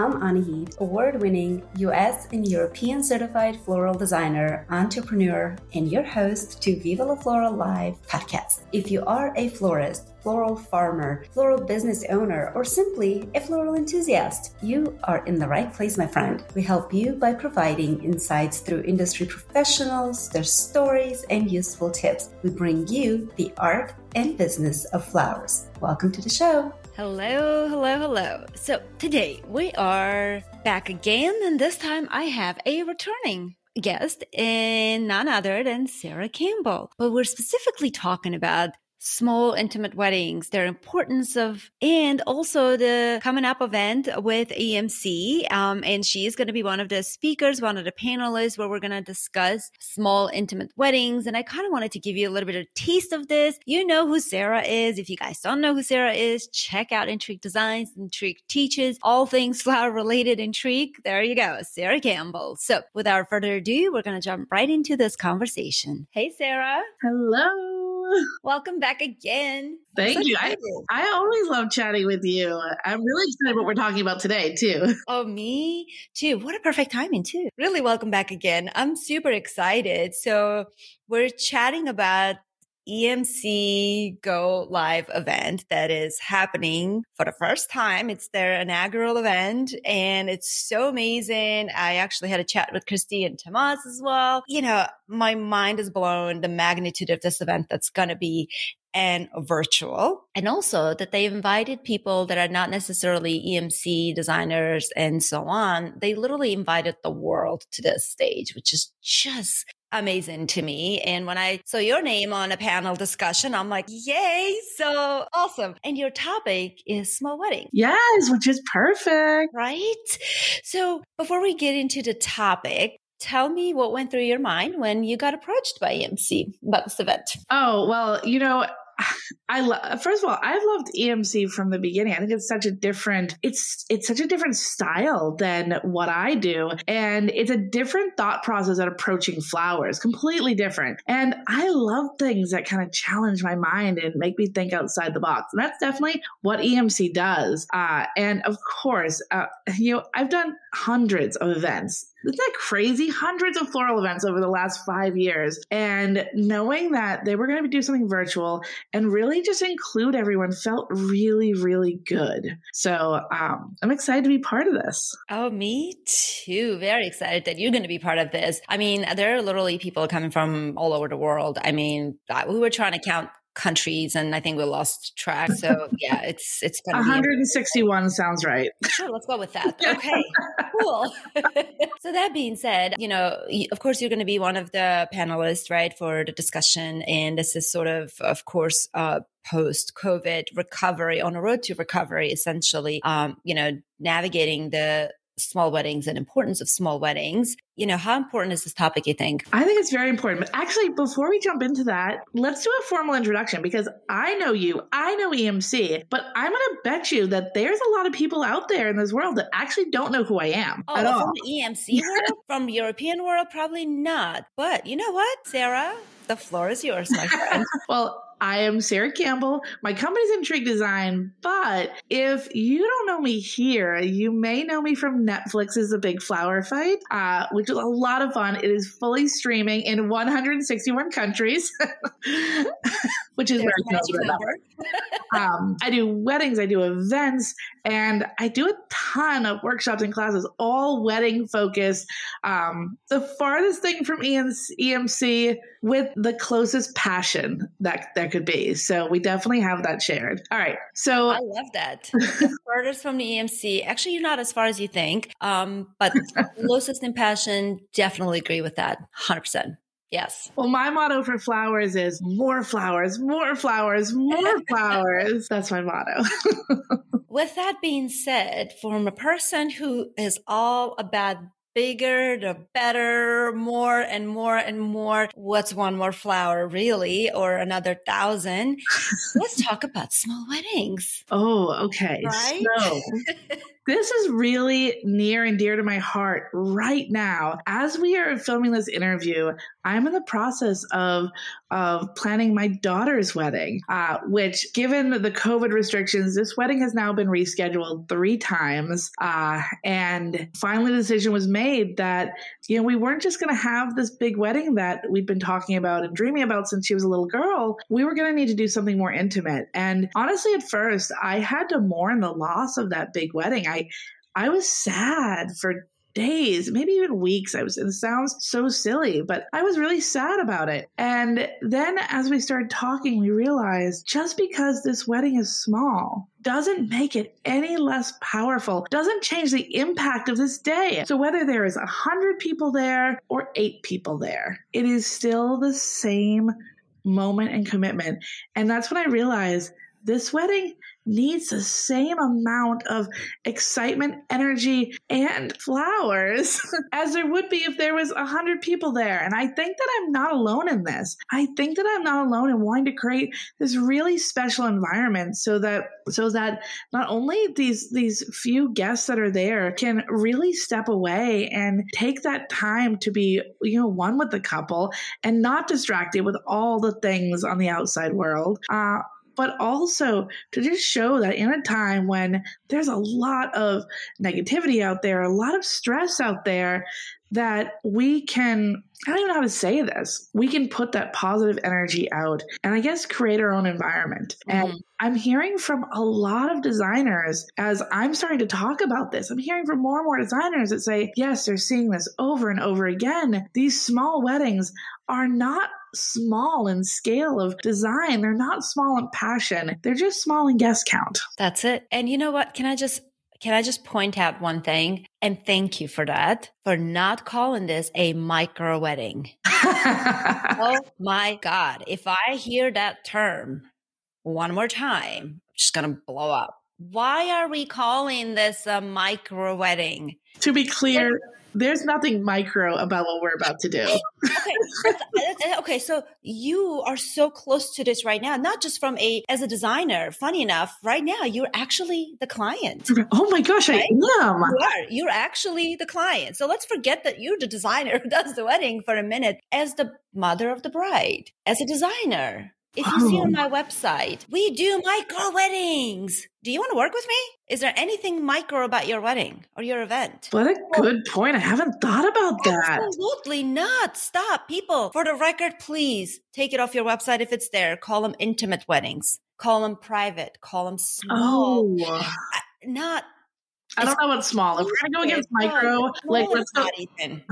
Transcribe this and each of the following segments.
I'm Anahid, award winning US and European certified floral designer, entrepreneur, and your host to Viva la Floral Live podcast. If you are a florist, floral farmer, floral business owner, or simply a floral enthusiast, you are in the right place, my friend. We help you by providing insights through industry professionals, their stories, and useful tips. We bring you the art and business of flowers. Welcome to the show. Hello, hello, hello. So today we are back again, and this time I have a returning guest and none other than Sarah Campbell. But we're specifically talking about small intimate weddings their importance of and also the coming up event with emc um, and she's going to be one of the speakers one of the panelists where we're going to discuss small intimate weddings and i kind of wanted to give you a little bit of taste of this. You know who sarah is. If you guys don't know who sarah is check out intrigue designs intrigue teaches all things flower related intrigue. There you go sarah campbell. So without further ado we're going to jump right into this conversation. Hey sarah. Hello Welcome back again. Thank so you. I, I always love chatting with you. I'm really excited what we're talking about today, too. Oh, me too. What a perfect timing, too. Really welcome back again. I'm super excited. So, we're chatting about EMC Go Live event that is happening for the first time. It's their inaugural event and it's so amazing. I actually had a chat with Christy and Tomas as well. You know, my mind is blown the magnitude of this event that's going to be and virtual. And also that they invited people that are not necessarily EMC designers and so on. They literally invited the world to this stage, which is just amazing to me. And when I saw your name on a panel discussion, I'm like, yay, so awesome. And your topic is small wedding. Yes, which is perfect. Right? So before we get into the topic, tell me what went through your mind when you got approached by EMC about this event. Oh, well, you know, I. First of all, I've loved EMC from the beginning. I think it's such a different. It's it's such a different style than what I do, and it's a different thought process at approaching flowers. Completely different. And I love things that kind of challenge my mind and make me think outside the box. And that's definitely what EMC does. Uh, and of course, uh, you know, I've done hundreds of events isn't that crazy? Hundreds of floral events over the last five years. And knowing that they were going to do something virtual and really just include everyone felt really, really good. So um, I'm excited to be part of this. Oh, me too. Very excited that you're going to be part of this. I mean, there are literally people coming from all over the world. I mean, we were trying to count countries and I think we lost track. So yeah, it's it's gonna 161 be sounds right. Sure, let's go with that. Okay, cool. so that being said, you know, of course you're going to be one of the panelists, right, for the discussion, and this is sort of, of course, uh, post COVID recovery on a road to recovery, essentially, um, you know, navigating the small weddings and importance of small weddings. You know, how important is this topic, you think? I think it's very important. But actually, before we jump into that, let's do a formal introduction because I know you, I know EMC, but I'm going to bet you that there's a lot of people out there in this world that actually don't know who I am oh, at all. From the EMC world? from European world? Probably not. But you know what, Sarah? The floor is yours, my friend. well, I am Sarah Campbell. My company's Intrigue Design, but if you don't know me here, you may know me from Netflix's The Big Flower Fight, uh, which is a lot of fun. It is fully streaming in 161 countries, which is There's where I um, I do weddings, I do events, and I do a ton of workshops and classes, all wedding focused. Um, the farthest thing from EMC with the closest passion that there could be. So we definitely have that shared. All right. So I love that. Furthest from the EMC. Actually, you're not as far as you think. Um, but closest in passion, definitely agree with that. 100%. Yes. Well, my motto for flowers is more flowers, more flowers, more flowers. That's my motto. With that being said, from a person who is all about bigger, the better, more and more and more. What's one more flower, really, or another thousand? Let's talk about small weddings. Oh, okay. Right? So, this is really near and dear to my heart right now. As we are filming this interview, I'm in the process of of planning my daughter's wedding, uh, which, given the COVID restrictions, this wedding has now been rescheduled three times. Uh, and finally, the decision was made that you know we weren't just going to have this big wedding that we'd been talking about and dreaming about since she was a little girl. We were going to need to do something more intimate. And honestly, at first, I had to mourn the loss of that big wedding. I I was sad for days, maybe even weeks. I was, it sounds so silly, but I was really sad about it. And then as we started talking, we realized just because this wedding is small doesn't make it any less powerful, doesn't change the impact of this day. So whether there is a hundred people there or eight people there, it is still the same moment and commitment. And that's when I realized this wedding needs the same amount of excitement, energy, and flowers as there would be if there was a hundred people there. And I think that I'm not alone in this. I think that I'm not alone in wanting to create this really special environment so that so that not only these these few guests that are there can really step away and take that time to be you know one with the couple and not distracted with all the things on the outside world. Uh, but also to just show that in a time when there's a lot of negativity out there, a lot of stress out there, that we can I don't even know how to say this. We can put that positive energy out and I guess create our own environment. Mm-hmm. And I'm hearing from a lot of designers as I'm starting to talk about this. I'm hearing from more and more designers that say, yes, they're seeing this over and over again. These small weddings are not small in scale of design. They're not small in passion. They're just small in guest count. That's it. And you know what? Can I just can I just point out one thing? And thank you for that, for not calling this a micro wedding. oh my God. If I hear that term one more time, I'm just going to blow up. Why are we calling this a micro wedding? To be clear, there's nothing micro about what we're about to do. okay. okay. So you are so close to this right now, not just from a, as a designer, funny enough, right now, you're actually the client. Oh my gosh, right? I am. You are. You're actually the client. So let's forget that you're the designer who does the wedding for a minute as the mother of the bride, as a designer. If you see on oh. my website, we do micro weddings. Do you want to work with me? Is there anything micro about your wedding or your event? What a good point. I haven't thought about that. Absolutely not. Stop. People, for the record, please take it off your website if it's there. Call them intimate weddings. Call them private. Call them small. Oh. Not I don't know what's small. If we're gonna go against micro, like let's go. Even.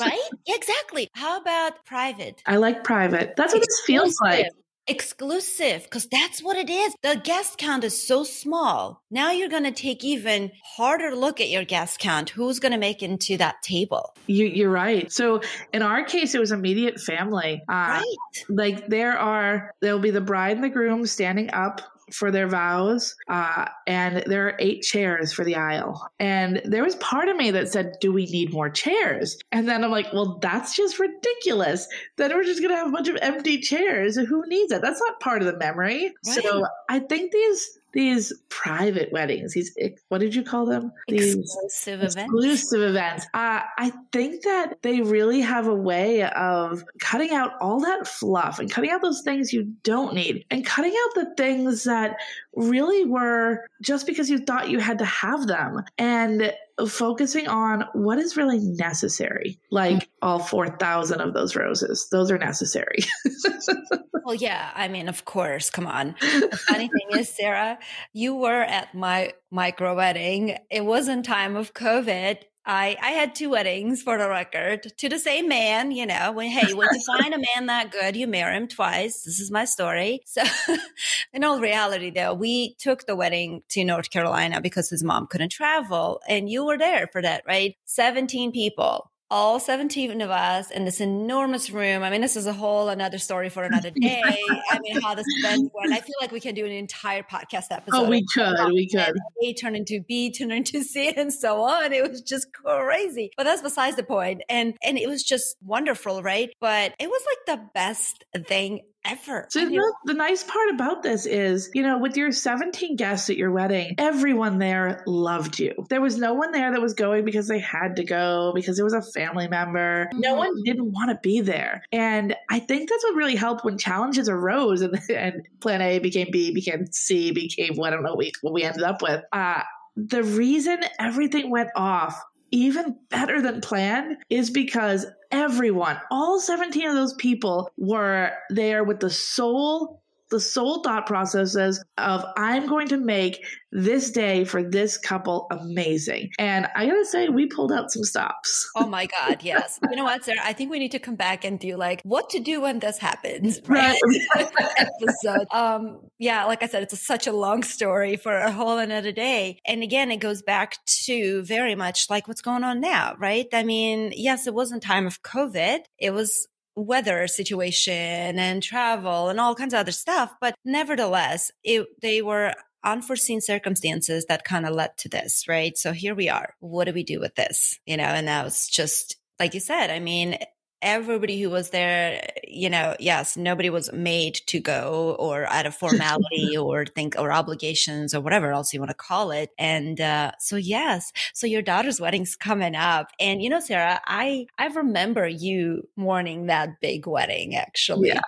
right? Exactly. How about private? I like private. That's what this feels like. Exclusive, because that's what it is. The guest count is so small. Now you're going to take even harder look at your guest count. Who's going to make into that table? You, are right. So in our case, it was immediate family. Uh, right. Like there are, there'll be the bride and the groom standing up for their vows, uh, and there are eight chairs for the aisle. And there was part of me that said, Do we need more chairs? And then I'm like, Well, that's just ridiculous. Then we're just going to have a bunch of empty chairs. Who needs it? That's not part of the memory. Right. So I think these these private weddings these what did you call them? These exclusive events. exclusive events. Uh, i think that they really have a way of cutting out all that fluff and cutting out those things you don't need and cutting out the things that really were just because you thought you had to have them and focusing on what is really necessary, like mm-hmm. all 4,000 of those roses. Those are necessary. well, yeah. I mean, of course. Come on. The funny thing is, Sarah, you were at my micro wedding. It was in time of COVID. I, I had two weddings for the record to the same man, you know, when, hey, when you find a man that good, you marry him twice. This is my story. So in all reality though, we took the wedding to North Carolina because his mom couldn't travel and you were there for that, right? 17 people all 17 of us in this enormous room. I mean, this is a whole another story for another day. I mean, how this event went. I feel like we can do an entire podcast episode. Oh, we could. We could. A turn into B, turn into C, and so on. It was just crazy. But that's besides the point. And and it was just wonderful, right? But it was like the best thing ever. So the, the nice part about this is, you know, with your 17 guests at your wedding, everyone there loved you. There was no one there that was going because they had to go, because it was a family member. No one Mhm. didn't want to be there. And I think that's what really helped when challenges arose and, and plan A became B, became C, became what I don't know what we, what we ended up with. Uh, the reason everything went off even better than planned is because everyone, all 17 of those people were there with the sole the sole thought processes of I'm going to make this day for this couple amazing. And I gotta say, we pulled out some stops. Oh my God, yes. You know what, Sarah? I think we need to come back and do like what to do when this happens. Right. episode. Um, yeah, like I said, it's a, such a long story for a whole another day. And again, it goes back to very much like what's going on now, right? I mean, yes, it wasn't time of COVID. It was weather situation and travel and all kinds of other stuff. But nevertheless, it, they were unforeseen circumstances that kind of led to this, right? So here we are. What do we do with this? You know, and that was just, like you said, I mean, everybody who was there, you know, yes, nobody was made to go or out of formality or think or obligations or whatever else you want to call it. And uh, so yes, so your daughter's wedding's coming up, and you know, Sarah, I I remember you mourning that big wedding actually. Yeah.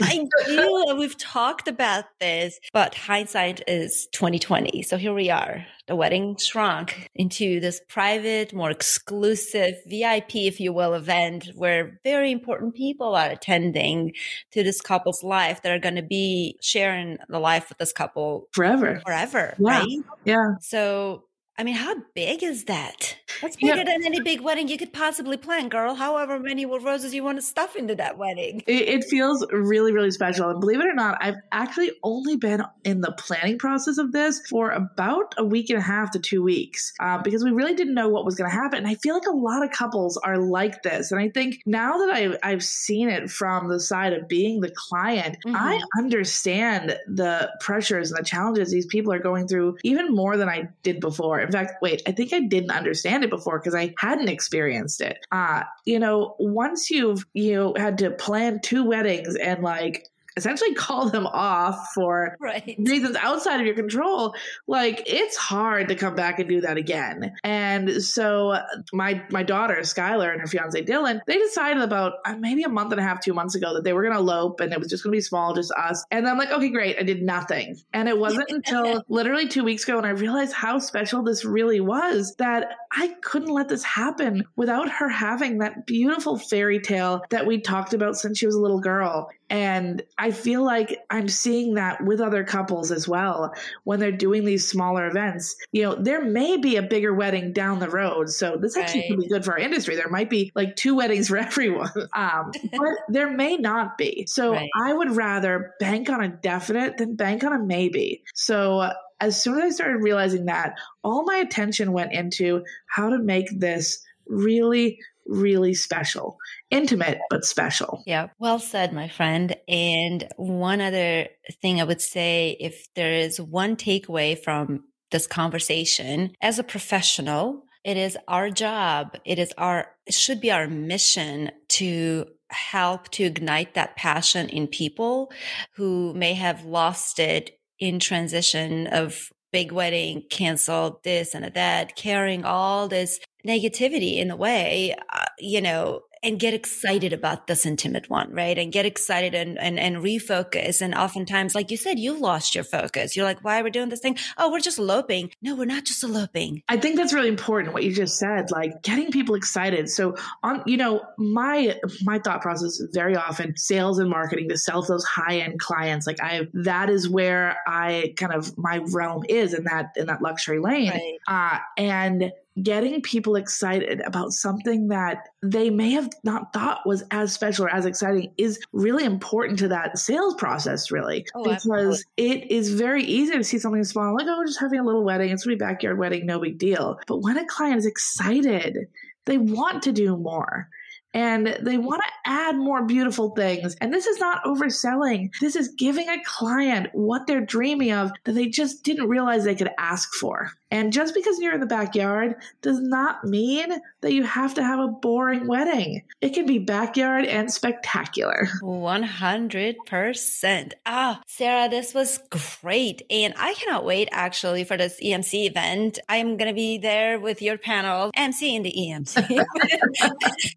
I do. We've talked about this, but hindsight is 2020. So here we are. The wedding shrunk into this private, more exclusive VIP, if you will, event where very important people are attending to this couple's life that are going to be sharing the life with this couple Forever. forever, Yeah. right? Yeah. So, I mean, how big is that? That's Yeah. bigger than any big wedding you could possibly plan, girl. However many roses you want to stuff into that wedding. It, it feels really, really special. And believe it or not, I've actually only been in the planning process of this for about a week and a half to two weeks uh, because we really didn't know what was going to happen. And I feel like a lot of couples are like this. And I think now that I've, I've seen it from the side of being the client, Mhm. I understand the pressures and the challenges these people are going through even more than I did before. In fact, wait, I think I didn't understand it before because I hadn't experienced it. Uh, you know, once you've you had to plan two weddings and like essentially call them off for Right. reasons outside of your control like it's hard to come back and do that again. And so my my daughter skylar and her fiance dylan they decided about uh, maybe a month and a half two months ago that they were going to elope and it was just going to be small just us. And i'm like okay great i did nothing. And it wasn't until literally two weeks ago when i realized how special this really was that i couldn't let this happen without her having that beautiful fairy tale that we talked about since she was a little girl. And I feel like I'm seeing that with other couples as well when they're doing these smaller events. You know, there may be a bigger wedding down the road. So this actually Right. could be good for our industry. There might be like two weddings for everyone. Um, but there may not be. So Right. I would rather bank on a definite than bank on a maybe. So as soon as I started realizing that, all my attention went into how to make this really, really special. Intimate, but special. Yeah, well said, my friend. And one other thing I would say if there is one takeaway from this conversation as a professional, it is our job, it is our, it should be our mission to help to ignite that passion in people who may have lost it in transition of big wedding canceled this and that carrying all this negativity in a way uh, you know and get excited about this intimate one, right? And get excited and, and, and refocus. And oftentimes, like you said, you lost your focus. You're like, why are we doing this thing? Oh, we're just eloping. No, we're not just eloping. I think that's really important what you just said, like getting people excited. So on you know, my my thought process very often sales and marketing to sell those high-end clients. Like I that is where I kind of my realm is in that in that luxury lane. Right. Uh and getting people excited about something that they may have not thought was as special or as exciting is really important to that sales process really Oh, because absolutely. it is very easy to see something small like oh we're just having a little wedding it's gonna be a backyard wedding no big deal but when a client is excited they want to do more and they mm. want to add more beautiful things. And this is not overselling. This is giving a client what they're dreaming of that they just didn't realize they could ask for. And just because you're in the backyard does not mean that you have to have a boring wedding. It can be backyard and spectacular. 100%. Ah, Sarah, this was great. And I cannot wait actually for this EMC event. I'm going to be there with your panel, MC in the EMC.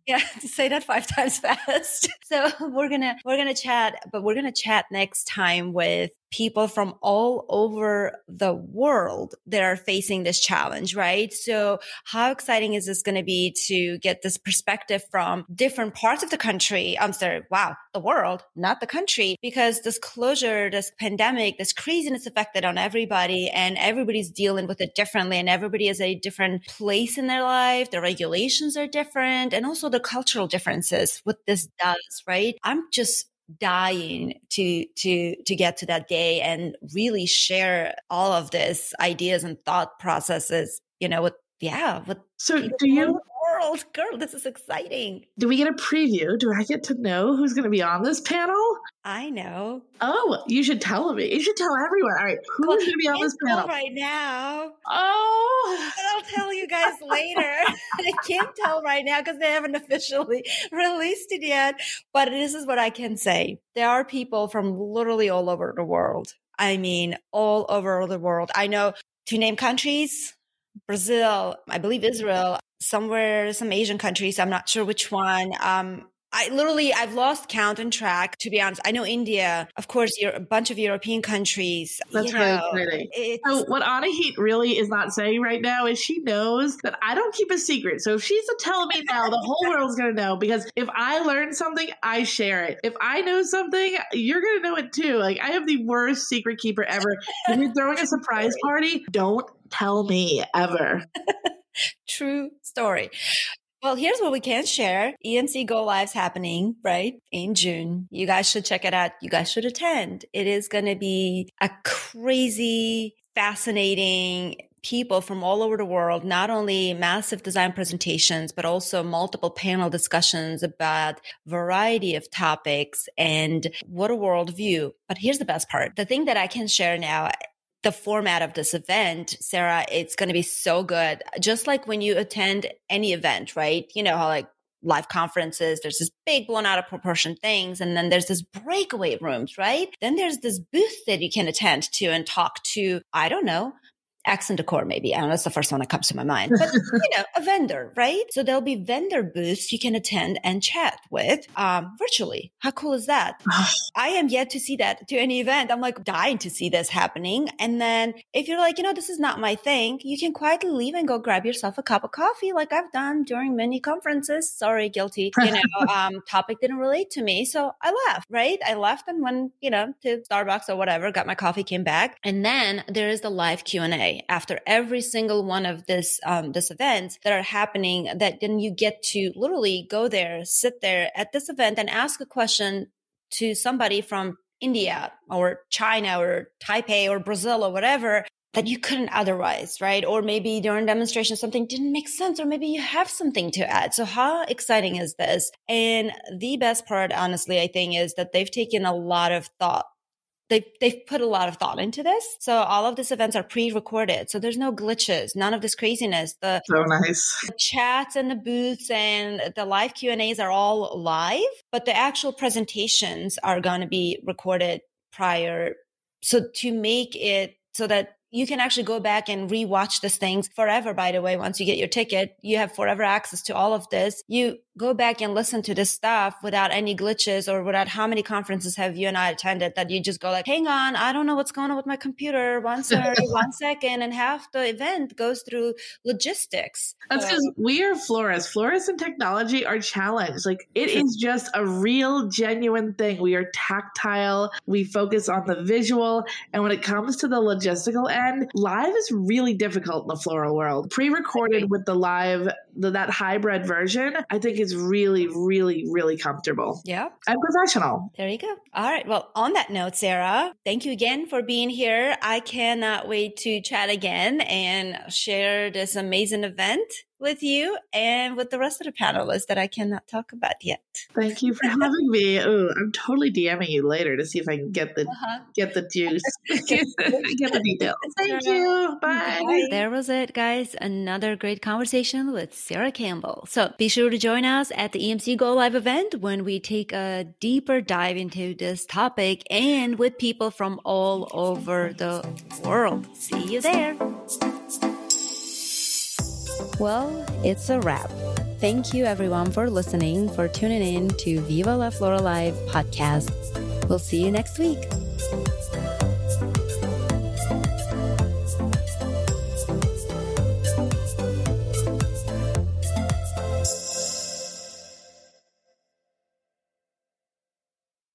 yeah, say that five times fast. So we're going to, we're going to chat, but we're going to chat next time with people from all over the world that are facing this challenge, right? So how exciting is this going to be to get this perspective from different parts of the country? I'm sorry, wow, the world, not the country, because this closure, this pandemic, this craziness affected on everybody and everybody's dealing with it differently and everybody is a different place in their life. The regulations are different and also the cultural differences, what this does, right? I'm just dying to to to get to that day and really share all of this ideas and thought processes you know with yeah with so do you world. Girl this is exciting. Do we get a preview? Do i get to know who's going to be on this panel? I know. Oh you should tell me. You should tell everyone. All right who's well, going to be on this panel? right now. Oh. But i'll tell you guys later. I can't tell right now because they haven't officially released it yet. But this is what i can say. There are people from literally all over the world. I mean all over the world. I know to name countries Brazil, I believe Israel, somewhere, some Asian countries. I'm not sure which one. Um, I literally, I've lost count and track, to be honest. I know India, of course, you're a bunch of European countries. That's really know, exciting. So what Anahid really is not saying right now is she knows that I don't keep a secret. So if she's telling me now, the whole world's going to know because if I learn something, I share it. If I know something, you're going to know it too. Like I have the worst secret keeper ever. if you're throwing a surprise party, don't tell me ever. True story. Well, here's what we can share. EMC Go Live's happening, right? In June. You guys should check it out. You guys should attend. It is going to be a crazy, fascinating people from all over the world, not only massive design presentations, but also multiple panel discussions about variety of topics and what a world view. But here's the best part. The thing that I can share now the format of this event, Sarah, it's going to be so good. Just like when you attend any event, right? You know how like live conferences, there's this big blown out of proportion things. And then there's this breakaway rooms, right? Then there's this booth that you can attend to and talk to, I don't know, accent decor maybe. I don't know that's the first one that comes to my mind. But you know a vendor right? So there'll be vendor booths you can attend and chat with um, virtually. How cool is that? I am yet to see that to any event. I'm like dying to see this happening. And then if you're like you know this is not my thing you can quietly leave and go grab yourself a cup of coffee like i've done during many conferences. Sorry guilty you know um, topic didn't relate to me. So i left right? I left and went you know to starbucks or whatever got my coffee came back. And then there is the live q&a after every single one of this um, this events that are happening that then you get to literally go there sit there at this event and ask a question to somebody from India or China or Taipei or Brazil or whatever that you couldn't otherwise, right? Or maybe during demonstration something didn't make sense, or maybe you have something to add. So how exciting is this? And the best part, honestly, I think is that they've taken a lot of thought they've, they've put a lot of thought into this. So all of these events are pre-recorded. So there's no glitches, none of this craziness. The, so nice. The chats and the booths and the live Q and A's are all live, but the actual presentations are going to be recorded prior. So to make it so that you can actually go back and rewatch these things forever, by the way. Once you get your ticket, you have forever access to all of this. You go back and listen to this stuff without any glitches or without how many conferences have you and I attended that you just go like, hang on, I don't know what's going on with my computer. One second, one second. And half the event goes through logistics. That's because so, we are florists. Florists and technology are challenged. Like it is just a real, genuine thing. We are tactile. We focus on the visual. And when it comes to the logistical live is really difficult in the floral world. Pre-recorded with the live, the, that hybrid version, I think is really, really, really comfortable. Yeah. And professional. There you go. All right. Well, on that note, Sarah, thank you again for being here. I cannot wait to chat again and share this amazing event with you and with the rest of the panelists that I cannot talk about yet. Thank you for having me. Oh, I'm totally DMing you later to see if I can get the uh-huh. get the juice, get the details. Thank you. Bye. Bye. There was it, guys. Another great conversation with Sarah Campbell. So be sure to join us at the EMC Go Live event when we take a deeper dive into this topic and with people from all over the world. See you there. Well, it's a wrap. Thank you everyone for listening, for tuning in to Viva La Flora Live podcast. We'll see you next week.